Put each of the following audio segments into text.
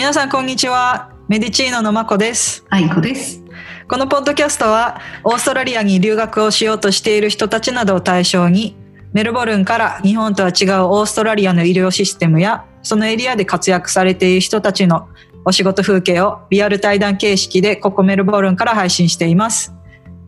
皆さんこんにちは。メディチーノのまこです。あいこです。このポッドキャストはオーストラリアに留学をしようとしている人たちなどを対象にメルボルンから日本とは違うオーストラリアの医療システムやそのエリアで活躍されている人たちのお仕事風景をリアル対談形式でここメルボルンから配信しています。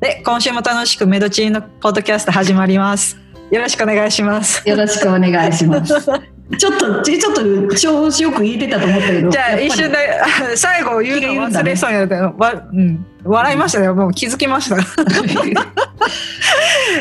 で今週も楽しくメドチーノポッドキャスト始まります。よろしくお願いします。よろしくお願いします。ちょっと、ちょっと調子よく言えてたと思ったけど。じゃあ一瞬であ 最後言うの忘れそうにな。ったわ、うん、笑いましたね。もう気づきました。い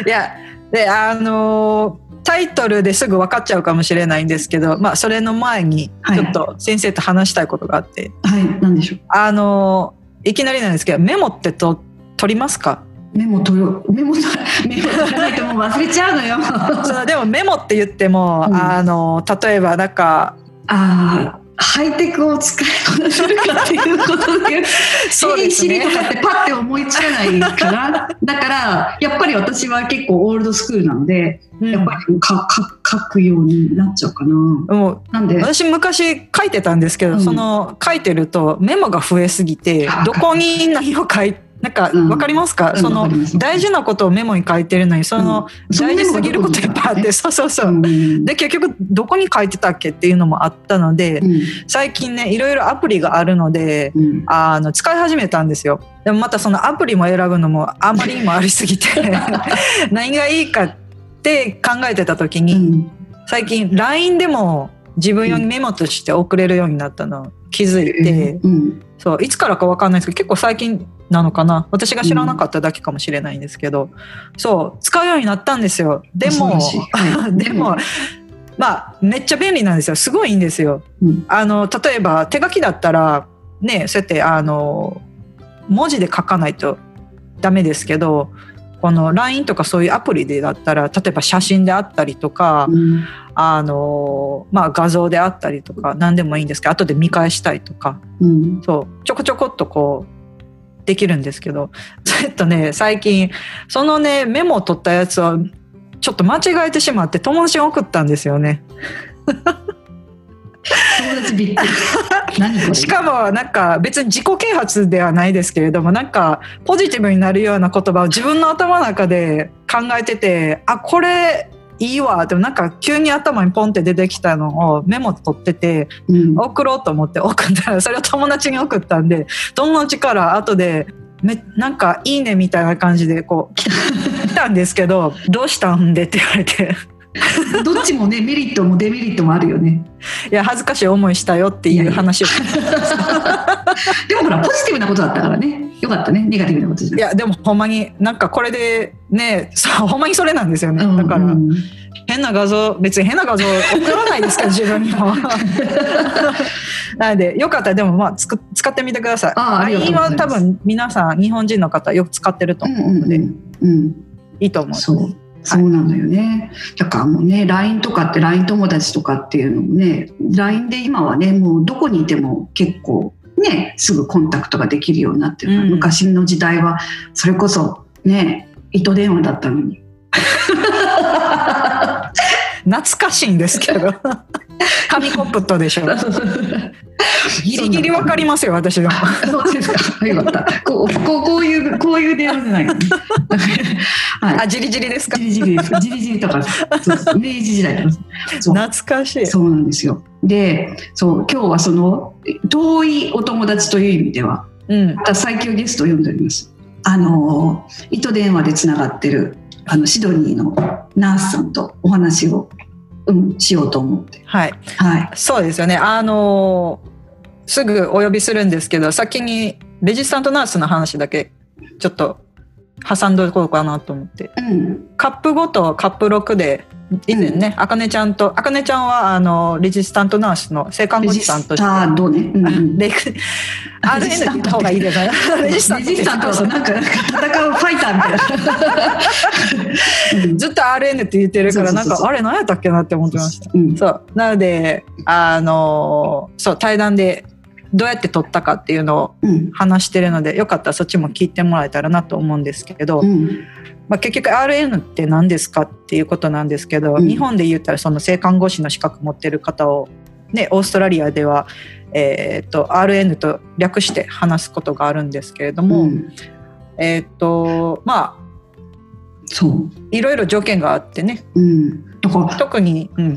やであのータイトルですぐ分かっちゃうかもしれないんですけど、まあ、それの前にはい。ちょっと先生と話したいことがあって、はい、なんでしょう。あのーいきなりなんですけどメモってと取りますか？メモ取る、メモ取る、メモ取らないともう忘れちゃうのよ。そのでもメモって言っても、うんあのー例えばなんかああ、ハイテクを使いこなせるかっていうことで。そうですね A とかってパッて思いつかないから。だから、やっぱり私は結構オールドスクールなので、うんやっぱりかか書くようになっちゃうかな。もうなんで、私昔書いてたんですけど、うんその書いてるとメモが増えすぎてあどこに何を書いなんかうん。わかりますか、うん。その大事なことをメモに書いてるのにその大事すぎることにいっぱいあってそうそうそう、うん。で結局どこに書いてたっけっていうのもあったので、うん。最近ねいろいろアプリがあるのでうん。あの使い始めたんですよ。でもまたそのアプリも選ぶのもあまりにもありすぎて 何がいいかって考えてた時に、うん。最近 LINE でも自分用にメモとして送れるようになったのを気づいて、うんそういつからか分かんないですけど結構最近なのかな。私が知らなかっただけかもしれないんですけど、そう使うようになったんですよ。でも でもまあめっちゃ便利なんですよ。すごいいいんですよ。うん。あの例えば手書きだったらねそうやってあの文字で書かないとダメですけどこの LINE とかそういうアプリでだったら例えば写真であったりとか、うんあのまあ、画像であったりとか何でもいいんですけど後で見返したりとかうんそうちょこちょこっとこうできるんですけど それとね最近そのねメモを取ったやつをちょっと間違えてしまって友達に送ったんですよね。友達びっくり。しかもなんか別に自己啓発ではないですけれどもなんかポジティブになるような言葉を自分の頭の中で考えててあこれいいわでもなんか急に頭にポンって出てきたのをメモ取っててうん送ろうと思って送ったらそれを友達に送ったんで友達から後でめなんか「いいね」みたいな感じでこう来たんですけど「どうしたんで?」って言われて どっちもねメリットもデメリットもあるよね。「いや恥ずかしい思いしたよ」っていう話を でもほらポジティブなことだったからね。よかったね。ネガティブなことじゃ。ない。いやでもほんまになんかこれでねそう ほんまにそれなんですよね、うんだから、うん。変な画像別に変な画像送らないですけど自分にもなのでよかったらでもまあつく使ってみてください。あありがとうございます。は多分皆さん日本人の方よく使ってるとうん思うので、うんうんいいと思うそう。そうなのよね。だからもうね、LINE とかって LINE 友達とかっていうのもね、LINE で今はね、もうどこにいても結構ね、すぐコンタクトができるようになってるから、うん昔の時代はそれこそね、糸電話だったのに。懐かしいんですけど 紙コップとでしょ ギリギリわかりますよ私でもそうですか。よかった。こう、こう、こういう、こういう電話じゃない。はい。あじりじりですか？じりじりです。じりじりとか、明治時代懐かしいそうなんですよ。で、そう、今日はその遠いお友達という意味では、うんまた最強ゲストを呼んでおります。あの、糸電話でつながってる、あの、シドニーのナースさんとお話を、うん、しようと思って。はいはい。そうですよねあのーすぐお呼びするんですけど先にレジスタントナースの話だけちょっと挟んどこうかなと思ってうん。カップ5とカップ6で以前ね、あかねちゃんとあかねちゃんはあのレジスタントナースの生還護レジス士さんとしてタードね。うんうんレク RN って言った方がいいですね。レジスタンレトジスタントだとなんか戦うファイターみたいな。う んずっと RN って言ってるからなんかあれ何やったっけなって思ってました。うんそうなのであのそう対談でどうやって撮ったかっていうのをうん。話してるのでよかったらそっちも聞いてもらえたらなと思うんですけど、うん。まあ、結局 RN って何ですかっていうことなんですけど、うん。日本で言ったらその性看護師の資格持ってる方をね、オーストラリアでは、えー、と RN と略して話すことがあるんですけれども、うん。えっ、とまあそう、いろいろ条件があってね。うん、だから特に、うん。う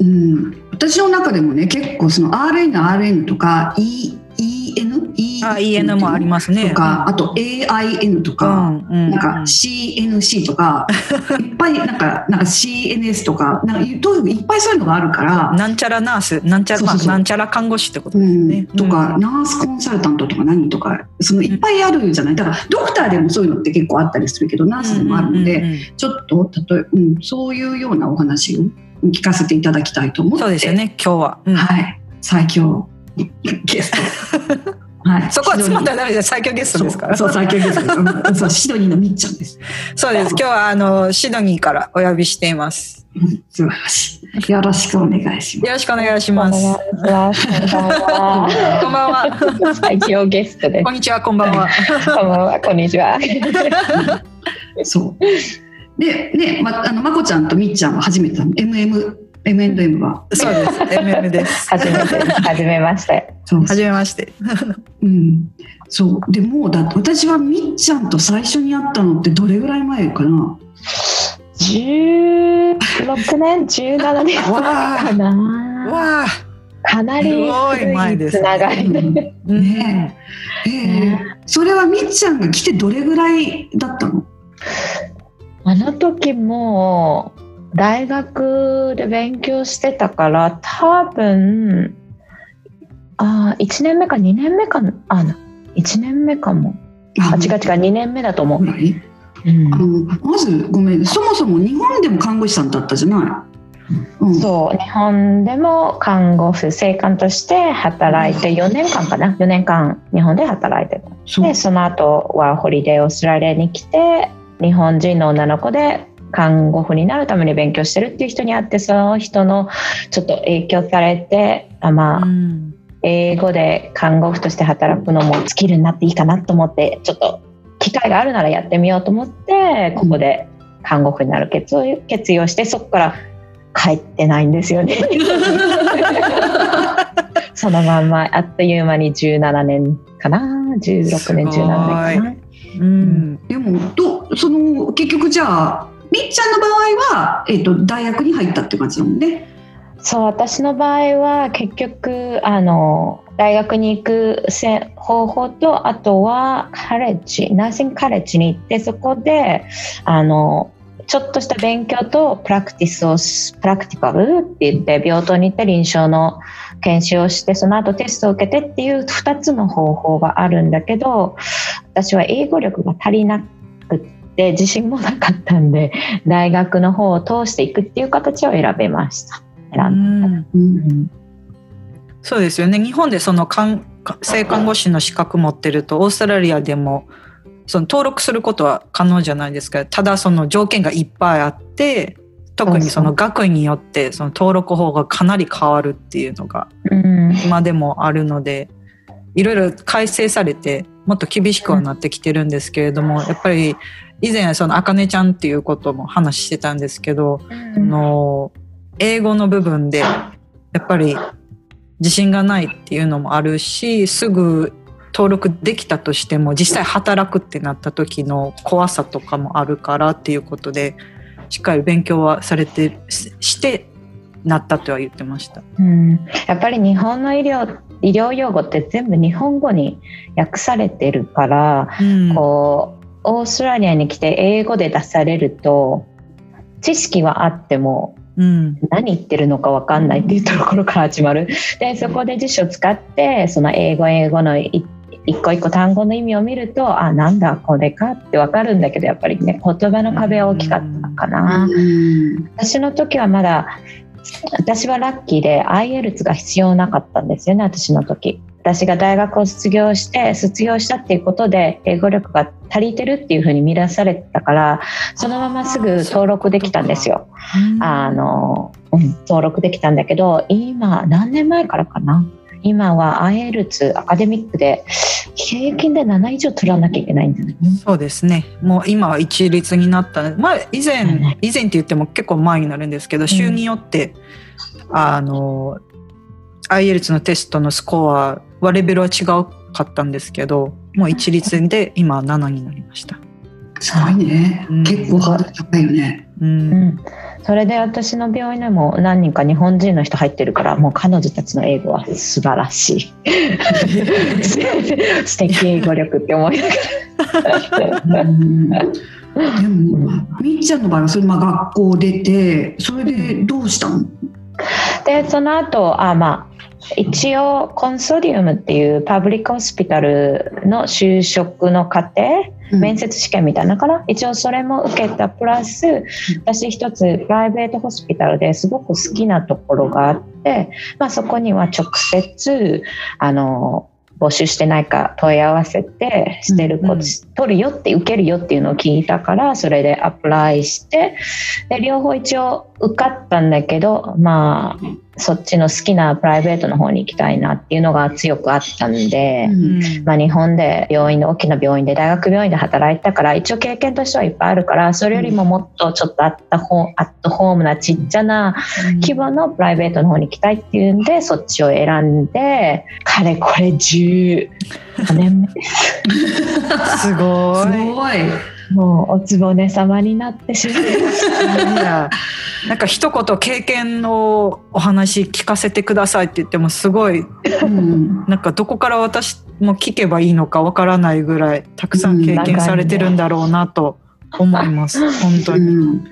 ん、私の中でもね結構その RN、RN とか E EN、E あ EN もありますね。とか、あと AIN とうか、んうん。なんか CNC とか、いっぱいなんかなんか CNS とかなんかいっぱいそういうのがあるから、なんちゃらナースなんちゃらそうそうそう。まあなんちゃら看護師ってことうんですね。とか、うん。ナースコンサルタントとか何とかそのいっぱいあるじゃない。だからドクターでもそういうのって結構あったりするけどナースでもあるので、うんうんうんちょっと例え、うん、そういうようなお話を聞かせていただきたいと思って。そうですよね今日は、うん。はい、最強ゲスト。はい、そこはつまんだらダメです最強ゲストですからそう、そう最強ゲストです。うんそう、シドニーのみっちゃんです。そうです今日はあのシドニーからお呼びしていますうん素晴らしい。よろしくお願いしまよろしくお願いします。こんばんは。こんばんは最強ゲストですこ。んにちはこんばんはこんばんは。こんにちは。す。そう。で、ね、ま、あの、まこちゃんとみっちゃんは初めてなの。MM、M&M は？そうです MM です 初めて。初めまして。そう。はじめまして うん。そう。でもう、だ私はみっちゃんと最初に会ったのってどれぐらい前かな？十六年、十七年？わかな。わあかなりすごい前ですつながりで。うんねえ。えーそれはみっちゃんが来てどれぐらいだったの？あの時も大学で勉強してたから多分あ1年目か2年目かな？あ1年目かも。あ違う違う2年目だと思う、うん。あのまずごめんそもそも日本でも看護師さんだったじゃない、うん、そう日本でも看護婦生官として働いて4年間かな？4年間日本で働いてたでその後はホリデーオーストラリアに来て日本人の女の子で看護婦になるために勉強してるっていう人に会ってその人のちょっと影響されてあまあ、うん英語で看護婦として働くのもスキルになっていいかなと思ってちょっと機会があるならやってみようと思ってここで看護婦になる決意決意をしてそこから帰ってないんですよね。そのまんまあっという間に17年かな16年17年かな。うんでもどその結局じゃあみっちゃんの場合は、えっと大学に入ったって感じだもんね。そう私の場合は結局あの大学に行くせ方法とあとはカレッジナーシングカレッジに行ってそこであのちょっとした勉強とプラクティスをプラクティカルって言って病棟に行って臨床の研修をしてその後テストを受けてっていう2つの方法があるんだけど私は英語力が足りなくって自信もなかったんで大学の方を通していくっていう形を選べました。選んだ。うん。うん。そうですよね。日本でその看性看護師の資格持ってるとオーストラリアでもその登録することは可能じゃないですか。ただその条件がいっぱいあって特にその学位によってその登録法がかなり変わるっていうのがうん。今でもあるのでいろいろ改正されてもっと厳しくはなってきてるんですけれどもやっぱり以前そのあかねちゃんっていうことも話してたんですけどあの英語の部分でやっぱり自信がないっていうのもあるしすぐ登録できたとしても実際働くってなった時の怖さとかもあるからっていうことでしっかり勉強はされてししてなったとは言ってました。うん。やっぱり日本の医療医療用語って全部日本語に訳されてるから、うん。こうオーストラリアに来て英語で出されると知識はあってもうん。何言ってるのか分かんないっていうところから始まる。でそこで辞書を使ってその英語英語のい一個一個単語の意味を見るとあなんだこれかって分かるんだけどやっぱりね言葉の壁は大きかったかな。うん。私の時はまだ私はラッキーで IELTS が必要なかったんですよね私の時私が大学を卒業して卒業したっていうことで英語力が足りてるっていうふうに見出されてたからそのまますぐ登録できたんですよ。あの、うん、登録できたんだけど今何年前からかな？今は IELTS アカデミックで平均で7以上取らなきゃいけないんじゃないそうですね。もう今は一律になった。まあ以うん前、以前って言っても結構前になるんですけど、州によって、あの、IELTS のテストのスコアはレベルは違うかったんですけどもう一律で今7になりました。すごいね、うん。結構ハードル高いよね。ううん。ん、それで私の病院でも何人か日本人の人入ってるからもう彼女たちの英語は素晴らしい。素敵英語力って思いながら。うん。でもみっちゃんの場合はそれまあ学校出てそれでどうしたの？でその後あまあ一応コンソディウムっていうパブリックホスピタルの就職の過程面接試験みたいなから一応それも受けたプラス私一つプライベートホスピタルですごく好きなところがあって、まあ、そこには直接あの募集してないか問い合わせてしてる子、うんうん。取るよって受けるよっていうのを聞いたからそれでアプライしてで両方一応受かったんだけどまあそっちの好きなプライベートの方に行きたいなっていうのが強くあったんで。うんまあ、日本で病院で大きな病院で大学病院で働いたから一応経験としてはいっぱいあるからそれよりももっとちょっとアットホアットホームなちっちゃな規模のプライベートの方に行きたいっていうんでそっちを選んでかれこれ15年目 すごすい。ごいもうおつぼね様になってしまいました。なんか一言経験のお話聞かせてくださいって言ってもすごいうん。なんかどこから私も聞けばいいのかわからないぐらいたくさん経験されてるんだろうなと思います。本当うにん。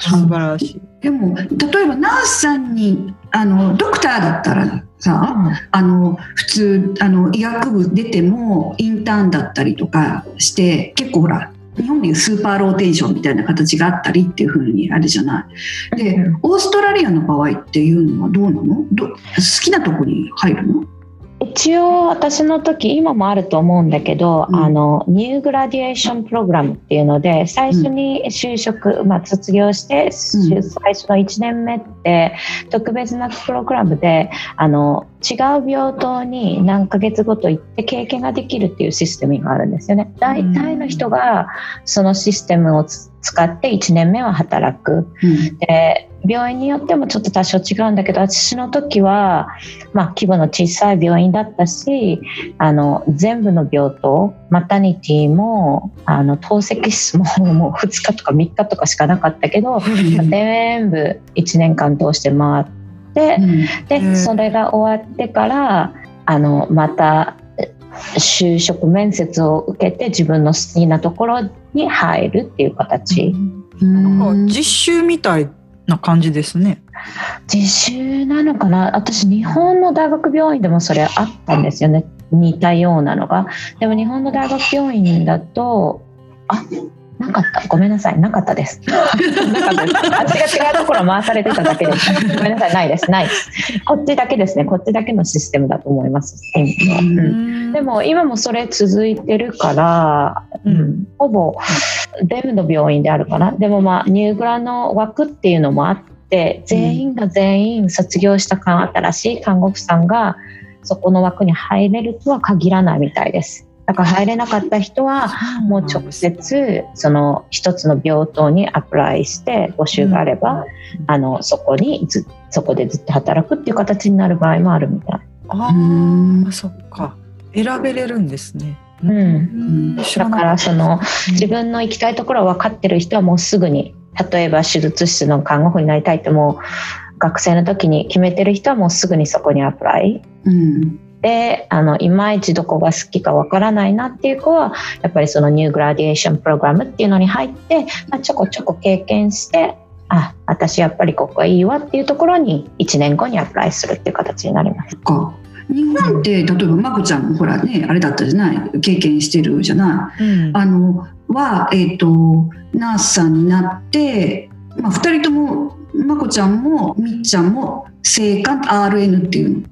素晴らしい。でも例えばナースさんにあのドクターだったらさあの普通あの医学部出てもインターンだったりとかして結構ほら日本でいうスーパーローテーションみたいな形があったりっていう風にあるじゃない。でうん。オーストラリアの場合っていうのはどうなの？ど好きなとこに入るの？一応私の時今もあると思うんだけど、うん。あのニューグラディエーションプログラムっていうので最初に就職、まあ、卒業して、うん。最初の1年目って特別なプログラムであの違う病棟に何ヶ月ごと行って経験ができるっていうシステムがあるんですよね。大体の人がそのシステムをつ使って1年目は働く。うん。で病院によってもちょっと多少違うんだけど私の時は、まあ、規模の小さい病院だったしあの全部の病棟マタニティもあの透析室ももう2日とか3日とかしかなかったけど、まあ全部1年間通して回ってでうん。それが終わってからあのまた就職面接を受けて自分の好きなところに入るっていう形。うん。実習みたいな感じですね。実習なのかな？私日本の大学病院でもそれあったんですよね。似たようなのが。でも日本の大学病院だとあなかった。ごめんなさい。なかったです。なかったです。私が違うところ回されてただけです。ごめんなさい。ないです。ないです。こっちだけですね。こっちだけのシステムだと思います、うん。うん。でも今もそれ続いてるから、ううんん、ほぼ全部の病院であるかなでもまあニューグラの枠っていうのもあって全員が全員卒業した看新しい看護婦さんがそこの枠に入れるとは限らないみたいですだから入れなかった人はもう直接その一つの病棟にアプライして募集があれば、あのそこにずそこでずっと働くっていう形になる場合もあるみたい。あうんあ、そっか。選べれるんですね。うん。だからっその自分の行きたいところを分かってる人はもうすぐに例えば手術室の看護婦になりたいってもう学生の時に決めてる人はもうすぐにそこにアプライ。うん。であのいまいちどこが好きか分からないなっていう子はやっぱりそのニューグラディエーションプログラムっていうのに入って、まあ、ちょこちょこ経験してあ私やっぱりここがいいわっていうところに1年後にアプライするっていう形になります。そっか日本って例えばまこちゃんもほらねあれだったじゃない？経験してるじゃない？うん。あのは、えー、とナースさんになって、まあ、2人ともまこちゃんもみっちゃんも生還 RN っていうの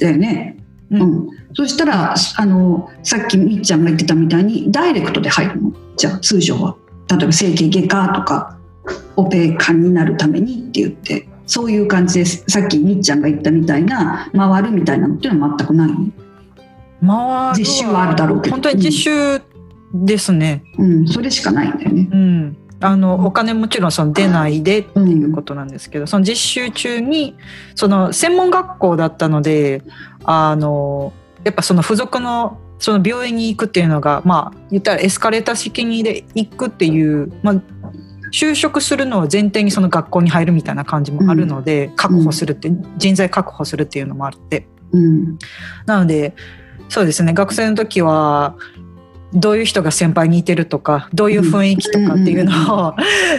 だよね。ううんん。そしたらあのさっきみっちゃんが言ってたみたいにダイレクトで入るの？じゃあ通常は。例えば整形外科とかオペ科になるためにって言ってそういう感じですさっきみっちゃんが言ったみたいな回るみたいなのっていうのは全くないの回る実習はあるだろうけど本当に実習ですね。うん、それしかないんだよね。うん。あのお金もちろんその出ないでっていうことなんですけど、その実習中にその専門学校だったのであのやっぱその付属のその病院に行くっていうのがまあ言ったらエスカレーター式にで行くっていう、まあ、就職するのを前提にその学校に入るみたいな感じもあるので、確保するって人材確保するっていうのもあって。うん。なのでそうですね学生の時はどういう人が先輩にいてるとかどういう雰囲気とかっていうのを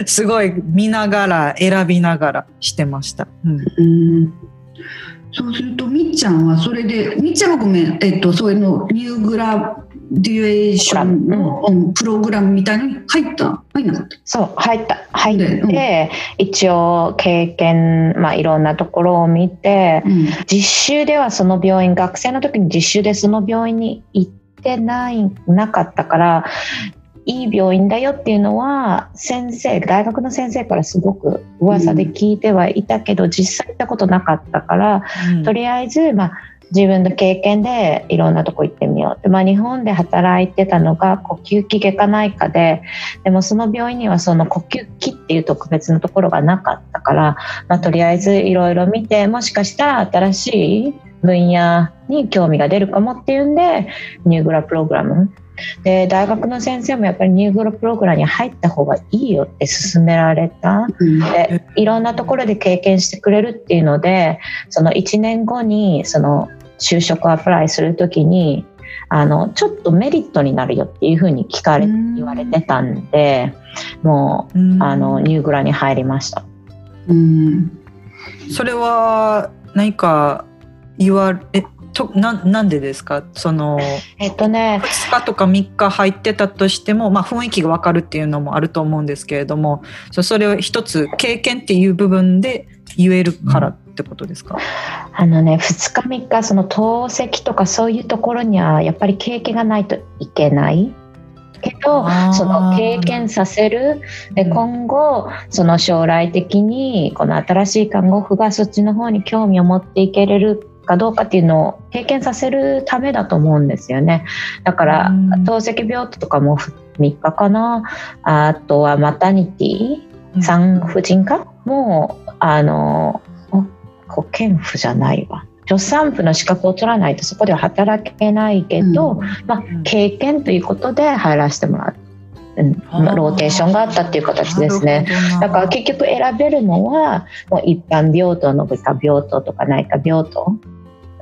すごい見ながら選びながらしてました。うん。うん。そうするとみっちゃんはそれでみっちゃんはごめん、えっと、そういうのニューグラデュエーションのうん。プログラムみたいのに入った？入んなかった？そう入った。入って、で一応経験、まあ、いろんなところを見てうん。実習ではその病院学生の時に実習でその病院に行ってないなかったからいい病院だよっていうのは先生大学の先生からすごく噂で聞いてはいたけど、実際行ったことなかったからとりあえず、まあ、自分の経験でいろんなとこ行ってみよう。で、まあ、日本で働いてたのが呼吸器外科内科ででもその病院にはその呼吸器っていう特別なところがなかったから、まあ、とりあえずいろいろ見てもしかしたら新しい分野に興味が出るかもっていうんでニューグラプログラムで大学の先生もやっぱりニューグラプログラムに入った方がいいよって勧められた。うんでいろんなところで経験してくれるっていうのでその1年後にその就職アプライするときにあのちょっとメリットになるよっていうふうに聞かれうん言われてたんでもうんうあのニューグラに入りました。うんそれは何か言われとななんでですか？そのえっとね。2日とか3日入ってたとしても、まあ、雰囲気が分かるっていうのもあると思うんですけれどもそそれを一つ経験っていう部分で言えるからってことですか、あのね2日3日その透析とかそういうところにはやっぱり経験がないといけない。けどその経験させる。でうん。今後その将来的にこの新しい看護婦がそっちの方に興味を持っていけれるかどうかっていうのを経験させるためだと思うんですよね。だからうん。透析病棟とかも3日かな。あとはマタニティ産婦人科もあのお保健婦じゃないわ。助産婦の資格を取らないとそこでは働けないけど、まあうん、経験ということで入らせてもらう、うんまあローテーションがあったっていう形ですね。だから結局選べるのはもう一般病棟の外科病棟とか内科病棟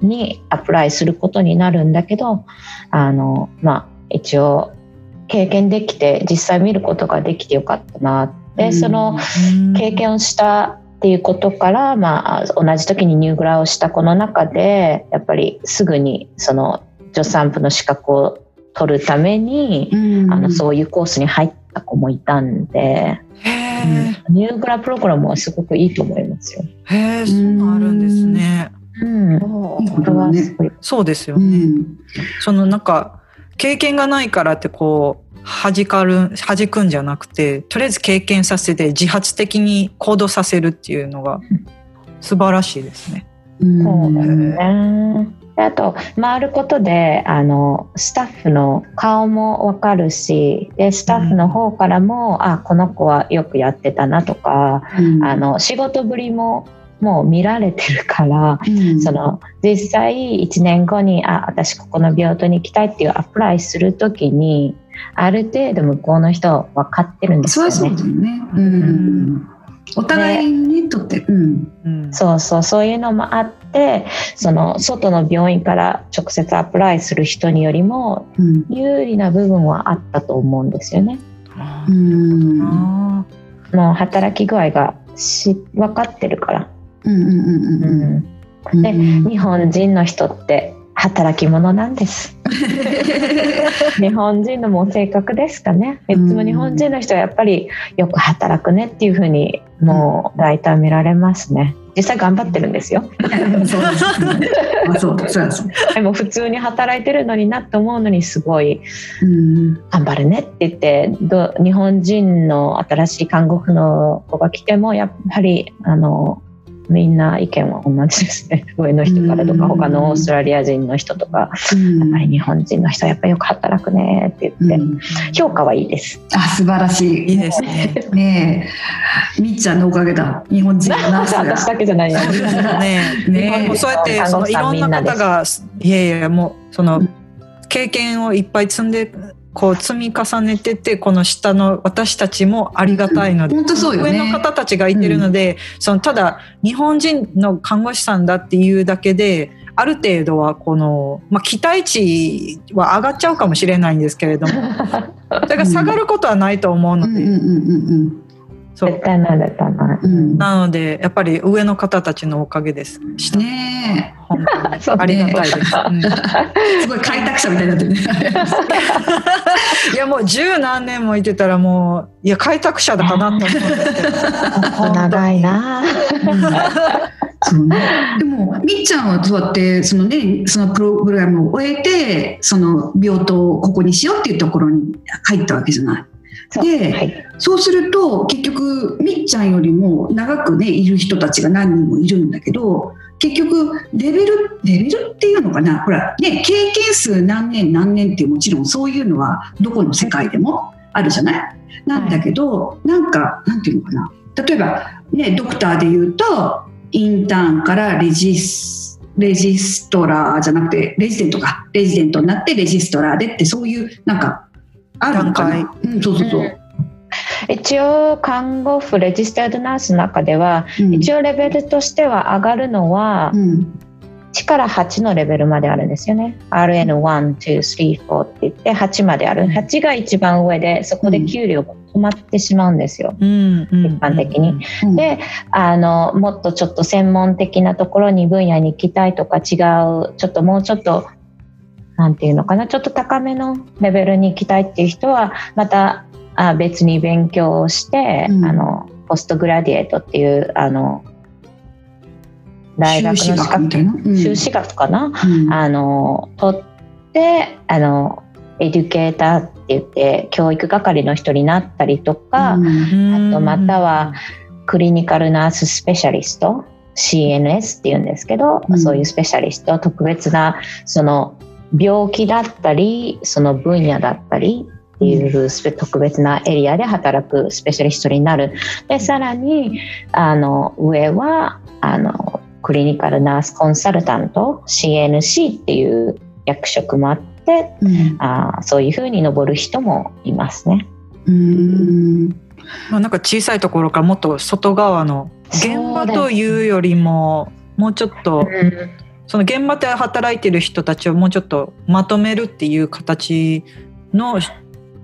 にアプライすることになるんだけどあのまあ一応経験できて実際見ることができてよかったなって、うん。その経験をしたっていうことから、まあ、同じ時にニューグラをした子の中でやっぱりすぐにその助産婦の資格を取るために、うん。あのそういうコースに入った子もいたんで、ニューグラプログラムはすごくいいと思いますよ。へえそうなるんですね。うん、いいことだね。そうですようね。んそのなんか経験がないからってこう弾かる弾くんじゃなくてとりあえず経験させて自発的に行動させるっていうのが素晴らしいですね。うんそうですね。であと回ることであのスタッフの顔も分かるしでスタッフの方からも、あこの子はよくやってたなとか、うんあの仕事ぶりももう見られてるから、うんその実際1年後にあ私ここの病棟に行きたいっていうアプライする時にある程度向こうの人は分かってるんですよそりゃそうね。だよね。うんお互いにとって、うんうんそうそうそういうのもあってその外の病院から直接アプライする人によりもうん有利な部分はあったと思うんですよね。うんあもう働き具合がし分かってるから。うんうんうんうんうんで日本人の人って働き者なんです。日本人のもう性格ですかね。いつも日本人の人はやっぱりよく働くねっていうふうにもう大体見られますね。実際頑張ってるんですよ。そうでも普通に働いてるのになって思うのにすごいうん頑張るねって言ってど日本人の新しい看護婦の子が来てもやっぱりあのみんな意見は同じですね。上の人からとか他のオーストラリア人の人とか、やっぱり日本人の人はやっぱりよく働くねって言って、評価はいいです。あ素晴らしい。いいですね。ねえ。みっちゃんのおかげだ。日本人のナースが私だけじゃないよ。ねねもうそうやってそのいろんな方がいやいやもうその経験をいっぱい積んでこう積み重ねててこの下の私たちもありがたいので、うん。ね、上の方たちがいてるので、うん、そのただ日本人の看護師さんだっていうだけである程度はこの、まあ、期待値は上がっちゃうかもしれないんですけれども。それが下がることはないと思うので。絶対なれたな、うん、なのでやっぱり上の方たちのおかげです。ね本当にありがたいです。うん、すごい開拓者みたいになってるね。いやもう十何年もいてたらもういや開拓者だかなと思うんですけど。長いな。そうね、でもみっちゃんはそうやってその、ね、そのプログラムを終えてその病棟をここにしようっていうところに入ったわけじゃない。で、はい、そうすると結局みっちゃんよりも長くねいる人たちが何人もいるんだけど結局レベルレベルっていうのかな？ほらね経験数何年何年っていうもちろんそういうのはどこの世界でもあるじゃない、なんだけどなんかなんていうのかな？例えばねドクターで言うとインターンからレジスレジストラーじゃなくてレジデントか。レジデントになってレジストラーでってそういうなんかあるのかな、うん、そうそうそう、一応看護婦レジスタードナースの中では、うん、一応レベルとしては上がるのは、うん、1から8のレベルまであるんですよね。RN123 って言って8まである。8が一番上でそこで給料止まってしまうんですよ、うん、一般的に。であのもっとちょっと専門的なところに分野に行きたいとか違うちょっともうちょっとなんていうのかなちょっと高めのレベルに行きたいっていう人はまたあ別に勉強をして、うん、あのポストグラディエートっていうあの大学の資格修士学かな、うん、あの取ってあのエデュケーターって言って教育係の人になったりとか、うん、あとまたはクリニカルナーススペシャリスト CNS っていうんですけど、うん、そういうスペシャリスト特別なその病気だったりその分野だったりっていう特別なエリアで働くスペシャリストになる。でさらにあの上はあのクリニカルナースコンサルタント CNC っていう役職もあって、うん、あそういうふうに上る人もいますね。うん。まあ、なんか小さいところからもっと外側の現場というよりももうちょっと、その現場で働いてる人たちをもうちょっとまとめるっていう形の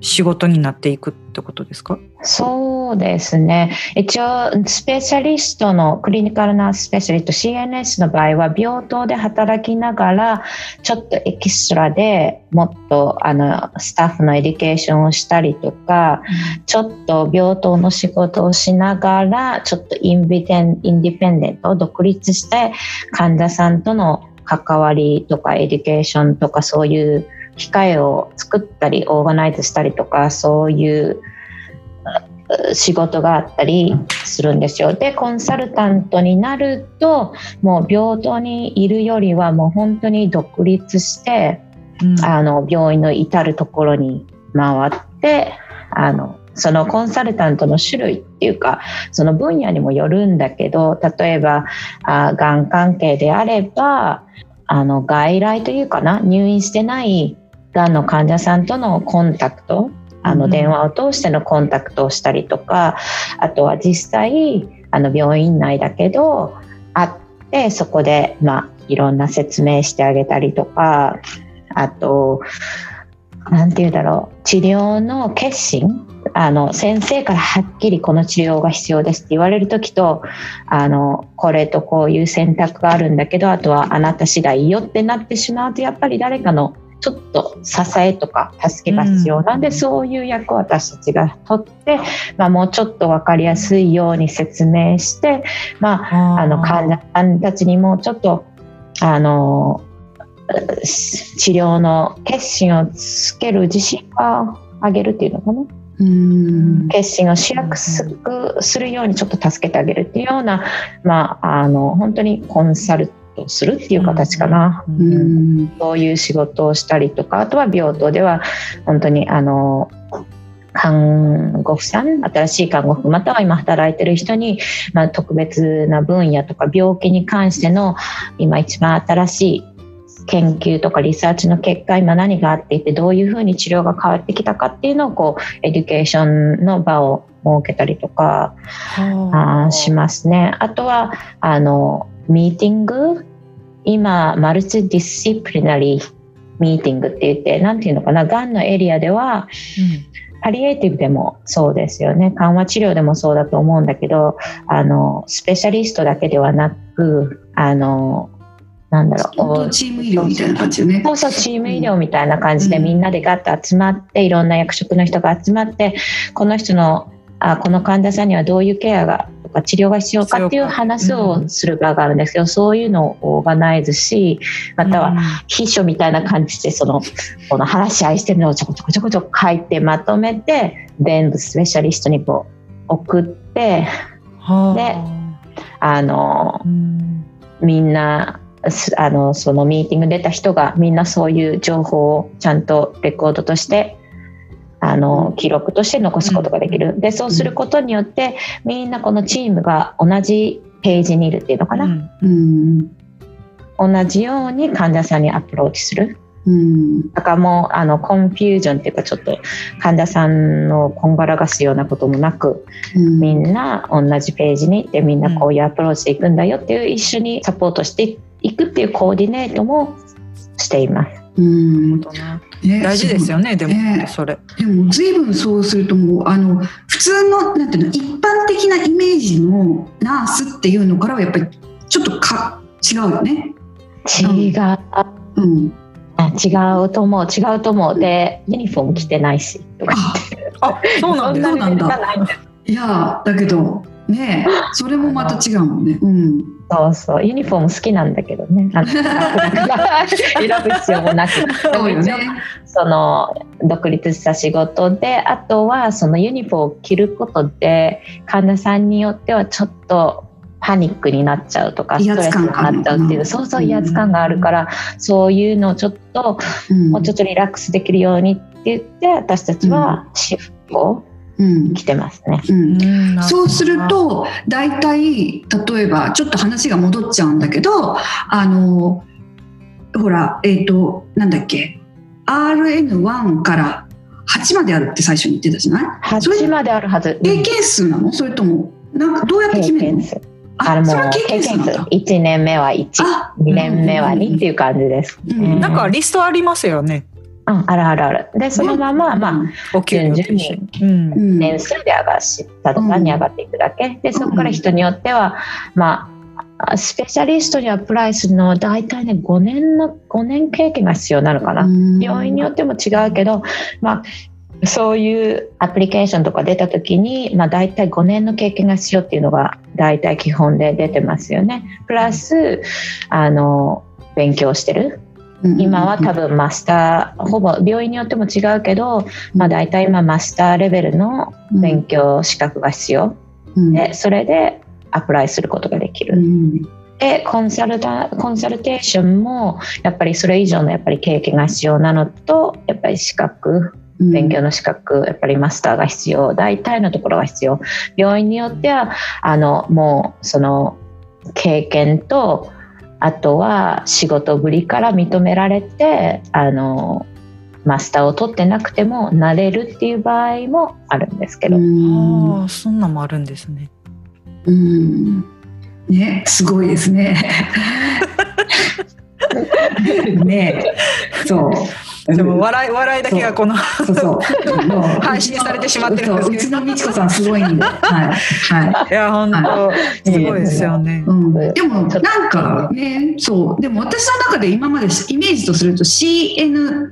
仕事になっていくってことですか？そうですね。一応スペシャリストのクリニカルナーススペシャリスト CNS の場合は病棟で働きながらちょっとエキストラでもっとあのスタッフの education をしたりとか、ちょっと病棟の仕事をしながらちょっと indepen independent を独立して患者さんとの関わりとか education とかそういう機会を作ったり organize したりとかそういう仕事があったりするんですよ。でコンサルタントになるともう病棟にいるよりはもう本当に独立して、うん、あの病院の至る所に回ってあのそのコンサルタントの種類っていうかその分野にもよるんだけど例えばあがん関係であればあの外来というかな入院してないがんの患者さんとのコンタクトあの電話を通してのコンタクトをしたりとか、あとは実際あの病院内だけど会ってそこで、まあ、いろんな説明してあげたりとかあと何て言うだろう治療の決心あの先生からはっきりこの治療が必要ですって言われる時とあのこれとこういう選択があるんだけどあとはあなた次第よってなってしまうとやっぱり誰かのちょっと支えとか助けが必要なんで、うん、そういう役を私たちが取って、まあ、もうちょっと分かりやすいように説明して、まあ、あの患者さんたちにもちょっとあの治療の決心をつける自信を上げるっていうのかな。うん。決心をしやすくするようにちょっと助けてあげるっていうような、まあ、あの本当にコンサルトするっていう形かな。ううんんそういう仕事をしたりとかあとは病棟では本当にあの看護婦さん新しい看護婦または今働いてる人に、まあ、特別な分野とか病気に関しての今一番新しい研究とかリサーチの結果今何があっていてどういうふうに治療が変わってきたかっていうのをこう education の場を設けたりとかあーしますね。あとはあのミーティング今マルチディシプリナリーミーティングって言って何ていうのかながんのエリアではパリエイティブでもそうですよね。緩和治療でもそうだと思うんだけどあのスペシャリストだけではなくあのなんだろうチーム医療みたいな感じよね。そうそうチーム医療みたいな感じでうん。みんなでガッと集まっていろんな役職の人が集まってこの人のあこの患者さんにはどういうケアがとか治療が必要かっていう話をする場があるんですけど、そういうのをオーガナイズしまたは秘書みたいな感じでそのこの話し合いしてるのをちょこちょこちょこちょこ書いてまとめて全部スペシャリストにこう送ってはあ。であのうん。みんなすあのそのミーティング出た人がみんなそういう情報をちゃんとレコードとしてあの記録として残すことができる。でそうすることによってみんなこのチームが同じページにいるっていうのかな、うんうん同じように患者さんにアプローチする。うんだからもうあの confusion っていうかちょっと患者さんのこんがらがすようなこともなくうんみんな同じページに行ってみんなこういうアプローチでいくんだよっていう一緒にサポートしていくっていうコーディネートもしています。うん。ね大事ですよねでもねそれ。でも随分そうするともうあの普通のなんていうの一般的なイメージのナースっていうのからはやっぱりちょっとか違うよね。違う、うん、違うと思う違うと思うでユニフォーム着てないしとかああそうなんですそうなんだ。いやだけどねそれもまた違うもんね。うんそうそう。ユニフォーム好きなんだけどね。選ぶ必要もなく。その独立した仕事であとはそのユニフォームを着ることで患者さんによってはちょっとパニックになっちゃうとか威ストレスになっちゃうっていうそうそう威圧感があるからそういうのをちょっとうん。もうちょっとリラックスできるようにって言って私たちはシフトをうん着てますね。うんうんなそうすると大体例えばちょっと話が戻っちゃうんだけどあのほらえっ、となんだっけ RN1 から8まであるって最初に言ってたじゃない？それ8まであるはず。経験数なの？それともなんかどうやって決めるの？あれも経経験数験数なんだ。1年目は1、あ2年目は2っていう感じです。うんうんなんかリストありますよねうん、あるあるある。で、そのまま、まあ、お給料と一緒に年数で上がったとかに上がっていくだけ。で、そこから人によっては、まあ、スペシャリストにアプライするのは大体ね、5年の、5年経験が必要なのかな。病院によっても違うけど、まあ、そういうアプリケーションとか出た時に、まあ、大体5年の経験が必要っていうのが大体基本で出てますよね。プラスあの勉強してる今は多分マスターほぼ病院によっても違うけど、まあ、大体今マスターレベルの勉強資格が必要。うん。でそれでアプライすることができる。うん。でコンサルタコンサルテーションもやっぱりそれ以上のやっぱり経験が必要なのとやっぱり資格うん。勉強の資格やっぱりマスターが必要。大体のところが必要。病院によってはあのもうその経験とあとは仕事ぶりから認められてあのマスターを取ってなくてもなれるっていう場合もあるんですけど、うん。ああそんなんもあるんですね。うん。ねすごいですね。ねそう。でも笑い笑いだけがこのそう。そう。もう 配信されてしまってるんですけど。そうう。ちの美智子さんすごいんで。はい。はい。や本当すごいですよね。い。うん、でもなんかねそう。でも私の中で今までイメージとすると CNS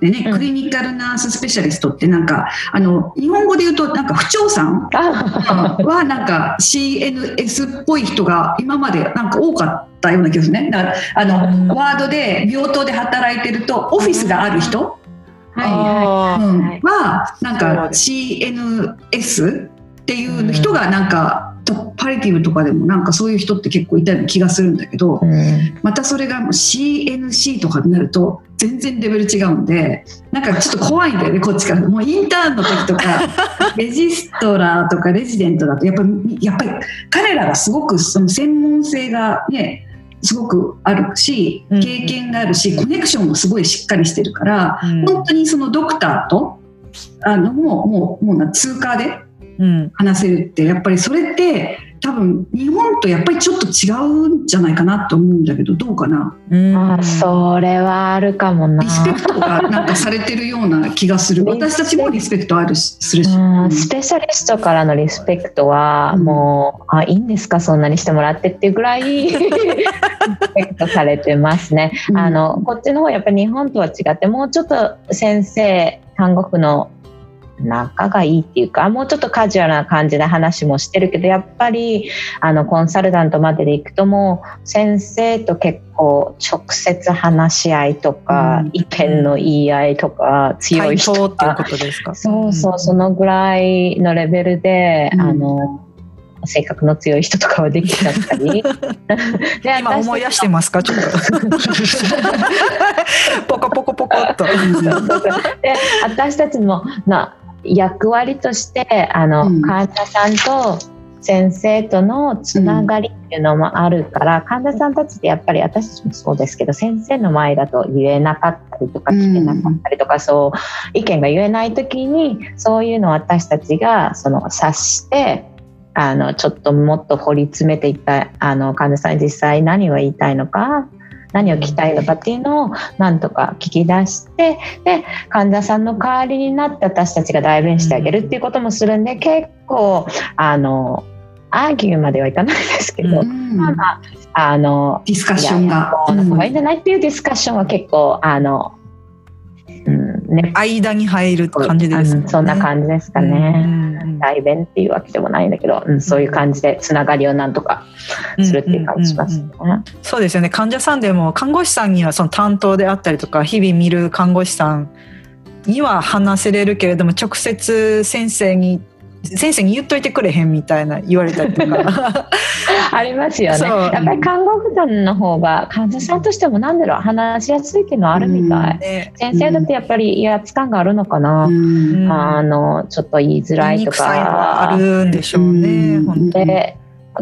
でね、うん。クリニカルナーススペシャリストってなんかあの日本語で言うとなんか不調さんあ。はなんか CNS っぽい人が今までなんか多かったような気がするね。だからあうん。のワードで病棟で働いてるとオフィスがある人。はいうん。はいはなんか CNS っていう人がなんか、パリティブとかでもなんかそういう人って結構いたような気がするんだけど、うん。またそれが CNC とかになると全然レベル違うんでなんかちょっと怖いんだよねこっちから。もうインターンの時とか レジストラーとかレジデントだとやっぱりやっぱり彼らがすごくその専門性がねすごくあるしうん。経験があるし、コネクションもすごいしっかりしてるから、うん。本当にそのドクターとあのもうもうもうな通過でうん話せるってやっぱりそれって多分日本とやっぱりちょっと違うんじゃないかなと思うんだけどどうかな？うん。あそれはあるかもな。リスペクトがなんかされてるような気がする。私たちもリスペクトあるしするし、うんスペシャリストからのリスペクトはうんもう、あいいんですか？そんなにしてもらってっていうぐらい リスペクトされてますね。うん。あのこっちの方やっぱり日本とは違ってもうちょっと先生看護婦の仲がいいっていうかもうちょっとカジュアルな感じで話もしてるけどやっぱりあのコンサルタントまでで行くともう先生と結構直接話し合いとか、うん。意見の言い合いとか強い対人と等っていうかことですか？そうそう、そのぐらいのレベルで、うん。あの性格の強い人とかはできちゃったり。で今思い出してますか？ちょっと。ポコポコポコっと。で私たちもな役割としてあの、うん。患者さんと先生とのつながりっていうのもあるから、患者さんたちってやっぱり私たちもそうですけど先生の前だと言えなかったりとか聞けなかったりとか、そう意見が言えない時にそういうのを私たちがその察してあのちょっともっと掘り詰めていったあの患者さんに実際何を言いたいのか何を聞きたいのかっていうのをなんとか聞き出してで患者さんの代わりになって私たちが代弁してあげるっていうこともするんで結構あのアーギューまではいかないですけど、うんまあまああのディスカッションが。こうの方がいいんじゃないっていうディスカッションは結構あの、うん。ね。間に入る感じですね。うんそんな感じですかうんね。代弁っていうわけでもないんだけど、うん、そういう感じでつながりをなんとかするっていう感じしますね。そうですよね。患者さんでも看護師さんにはその担当であったりとか日々見る看護師さんには話せれるけれども直接先生に先生に言っといてくれへんみたいな言われたりとか ありますよね。やっぱり看護婦さんの方が患者さんとしてもなんだろう話しやすいっていうのはあるみたい。ね先生だってやっぱり威圧感があるのかな。あのちょっと言いづらいとかあ。るんでしょうね、で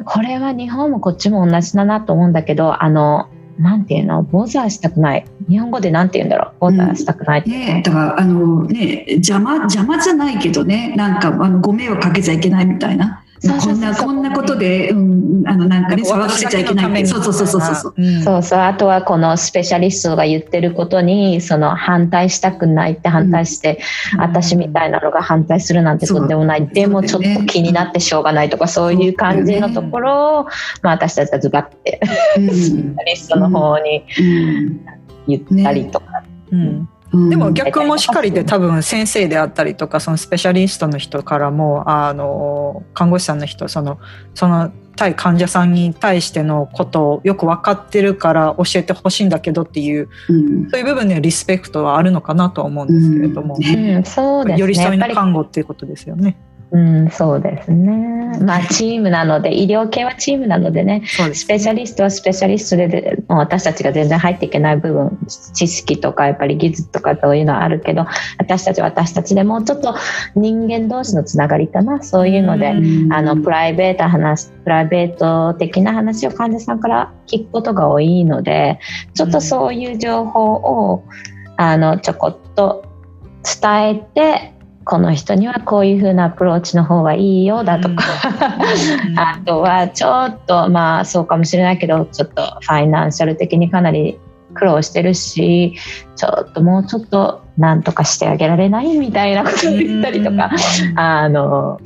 これは日本もこっちも同じだなと思うんだけどあのなんていうのボザーしたくない。日本語でなんて言うんだろう。ボザーしたくない。うん。ね、だからあのね邪魔邪魔じゃないけどね。なんかあのご迷惑かけちゃいけないみたいな。こんなこんなことで、うん、あのなんかね騒がせちゃいけない。そうそうそうそうそう。うん。そうそう。あとはこのスペシャリストが言ってることにその反対したくないって反対して、私みたいなのが反対するなんてとんでもない、そう。でもちょっと気になってしょうがないとかそういう感じのところを、まあ、私たちはズバッてうん。スペシャリストの方にうん。言ったりとか、うん。うんでも逆もしかりで多分先生であったりとかそのスペシャリストの人からもあの看護師さんの人そのその対患者さんに対してのことをよく分かってるから教えてほしいんだけどっていううん。そういう部分でリスペクトはあるのかなとは思うんですけれども、うん。ねうん、そうですね。寄り添いの看護っていうことですよね。うん、そうですね。まあ、チームなので、医療系はチームなのでね、そうですスペシャリストはスペシャリストでで、もう私たちが全然入っていけない部分、知識とか、やっぱり技術とかそういうのはあるけど、私たちは私たちでもうちょっと人間同士のつながりかな、そういうので、うん。あの、プライベート話、プライベート的な話を患者さんから聞くことが多いので、ちょっとそういう情報を、あの、ちょこっと伝えて、この人にはこういう風なアプローチの方がいいよだとか、うん。あとはちょっとまあそうかもしれないけどちょっとファイナンシャル的にかなり苦労してるしちょっともうちょっとなんとかしてあげられないみたいなことを言ったりとか、あの、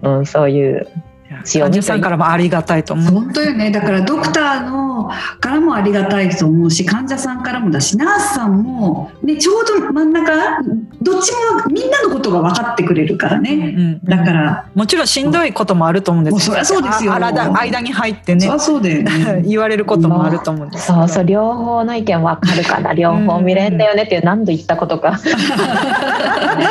うん、そういう強みさんからもありがたいと思う。本当よね。だからドクターののからもありがたいと思うし患者さんからもだしナースさんも、ね、ちょうど真ん中どっちもみんなのことが分かってくれるからね、うん、だからもちろんしんどいこともあると思うんですよそう。ですよ。間に入ってねそうだよね。言われることもあると思うんですそうそう両方の意見分かるかな両方見れんだよねっていう何度言ったことか。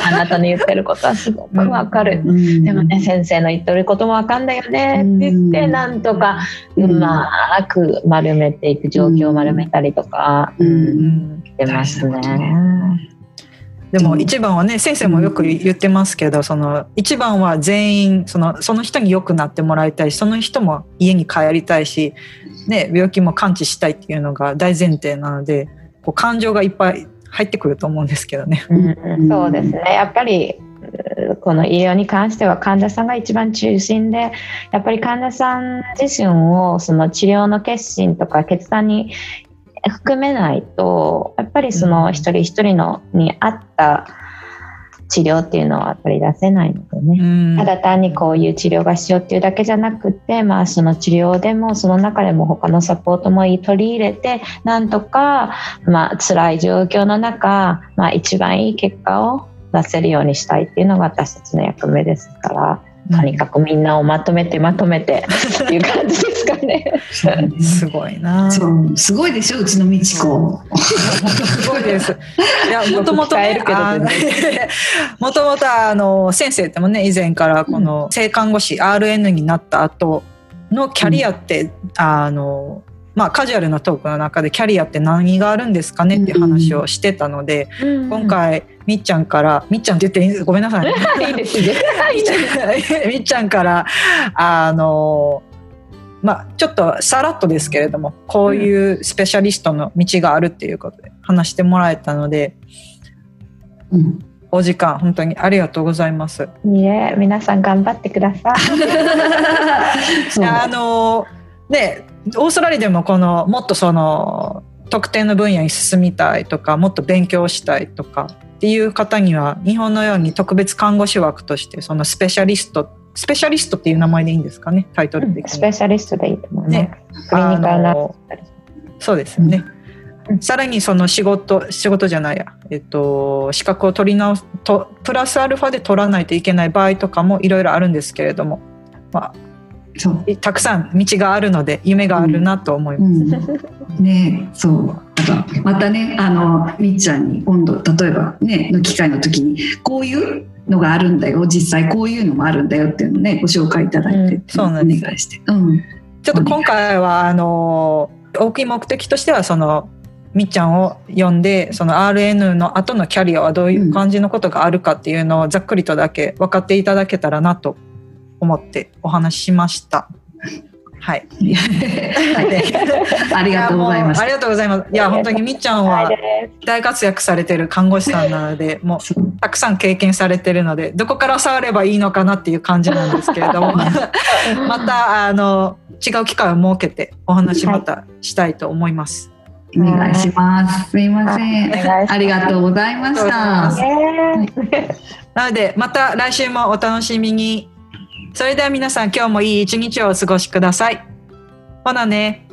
あなたの言ってることはすごく分かる、うん、でもね先生の言ってることも分かんだよねって言ってなんとかうまく丸めていく状況を丸めたりとか、うん、してますね。でも一番はね先生もよく言ってますけどその一番は全員そのその人に良くなってもらいたいしその人も家に帰りたいし、ね、病気も完治したいっていうのが大前提なのでこう感情がいっぱい入ってくると思うんですけどね。うん、そうですね。やっぱりこの医療に関しては患者さんが一番中心でやっぱり患者さん自身をその治療の決心とか決断に含めないとやっぱりその一人一人のに合った治療っていうのはやっぱり出せないのでね、うん、ただ単にこういう治療がしようっていうだけじゃなくて、まあ、その治療でもその中でも他のサポートも取り入れてなんとか、まあ辛い状況の中、まあ、一番いい結果を出せるようにしたいっていうのが私たちの役目ですから。とにかくみんなをまとめてまとめて っていう感じですかね。すごいな。すごいでしょうちの美智子。すごいです。いやもともと もともとあの先生ってもね以前からこの性看護師 RN になった後のキャリアって、うん、あのまあ、カジュアルなトークの中でキャリアって何があるんですかねっていう話をしてたので、うんうん、今回みっちゃんからみっちゃんって言っていいんです？ごめんなさい、いいですね。みっちゃんからあのまあ、ちょっとさらっとですけれどもこういうスペシャリストの道があるっていうことで話してもらえたので、うん、お時間本当にありがとうございます。いえ皆さん頑張ってください。あのねオーストラリアでもこのもっとその特定の分野に進みたいとかもっと勉強したいとかっていう方には日本のように特別看護師枠としてそのスペシャリストスペシャリストっていう名前でいいんですかねタイトル的に、うん、スペシャリストでいいと思うねクリニカルなそうですよね、うん、さらにその仕事仕事じゃないや、えっと、資格を取り直すとプラスアルファで取らないといけない場合とかもいろいろあるんですけれども、まあ、たくさん道があるので夢があるなと思います。うん、ねそう。またねあのみっちゃんに今度例えばねの機会の時にこういうのがあるんだよ。実際こういうのもあるんだよっていうのをねご紹介いただいて、うん、そうなんです。お願いして、うん、ちょっと今回はあの大きい目的としてはそのみっちゃんを呼んでその RN の後のキャリアはどういう感じのことがあるかっていうのをざっくりとだけ分かっていただけたらなと思ってお話ししました。はい。ありがとうございます。ありがとうございます。いや、本当にみっちゃんは大活躍されてる看護師さんなので、もうたくさん経験されてるので、どこから触ればいいのかなっていう感じなんですけれども、また、あの、違う機会を設けてお話またしたいと思います。お願いします。すみません。ありがとうございました。なので、また来週もお楽しみに。それでは皆さん、今日もいい一日をお過ごしください。ほなね。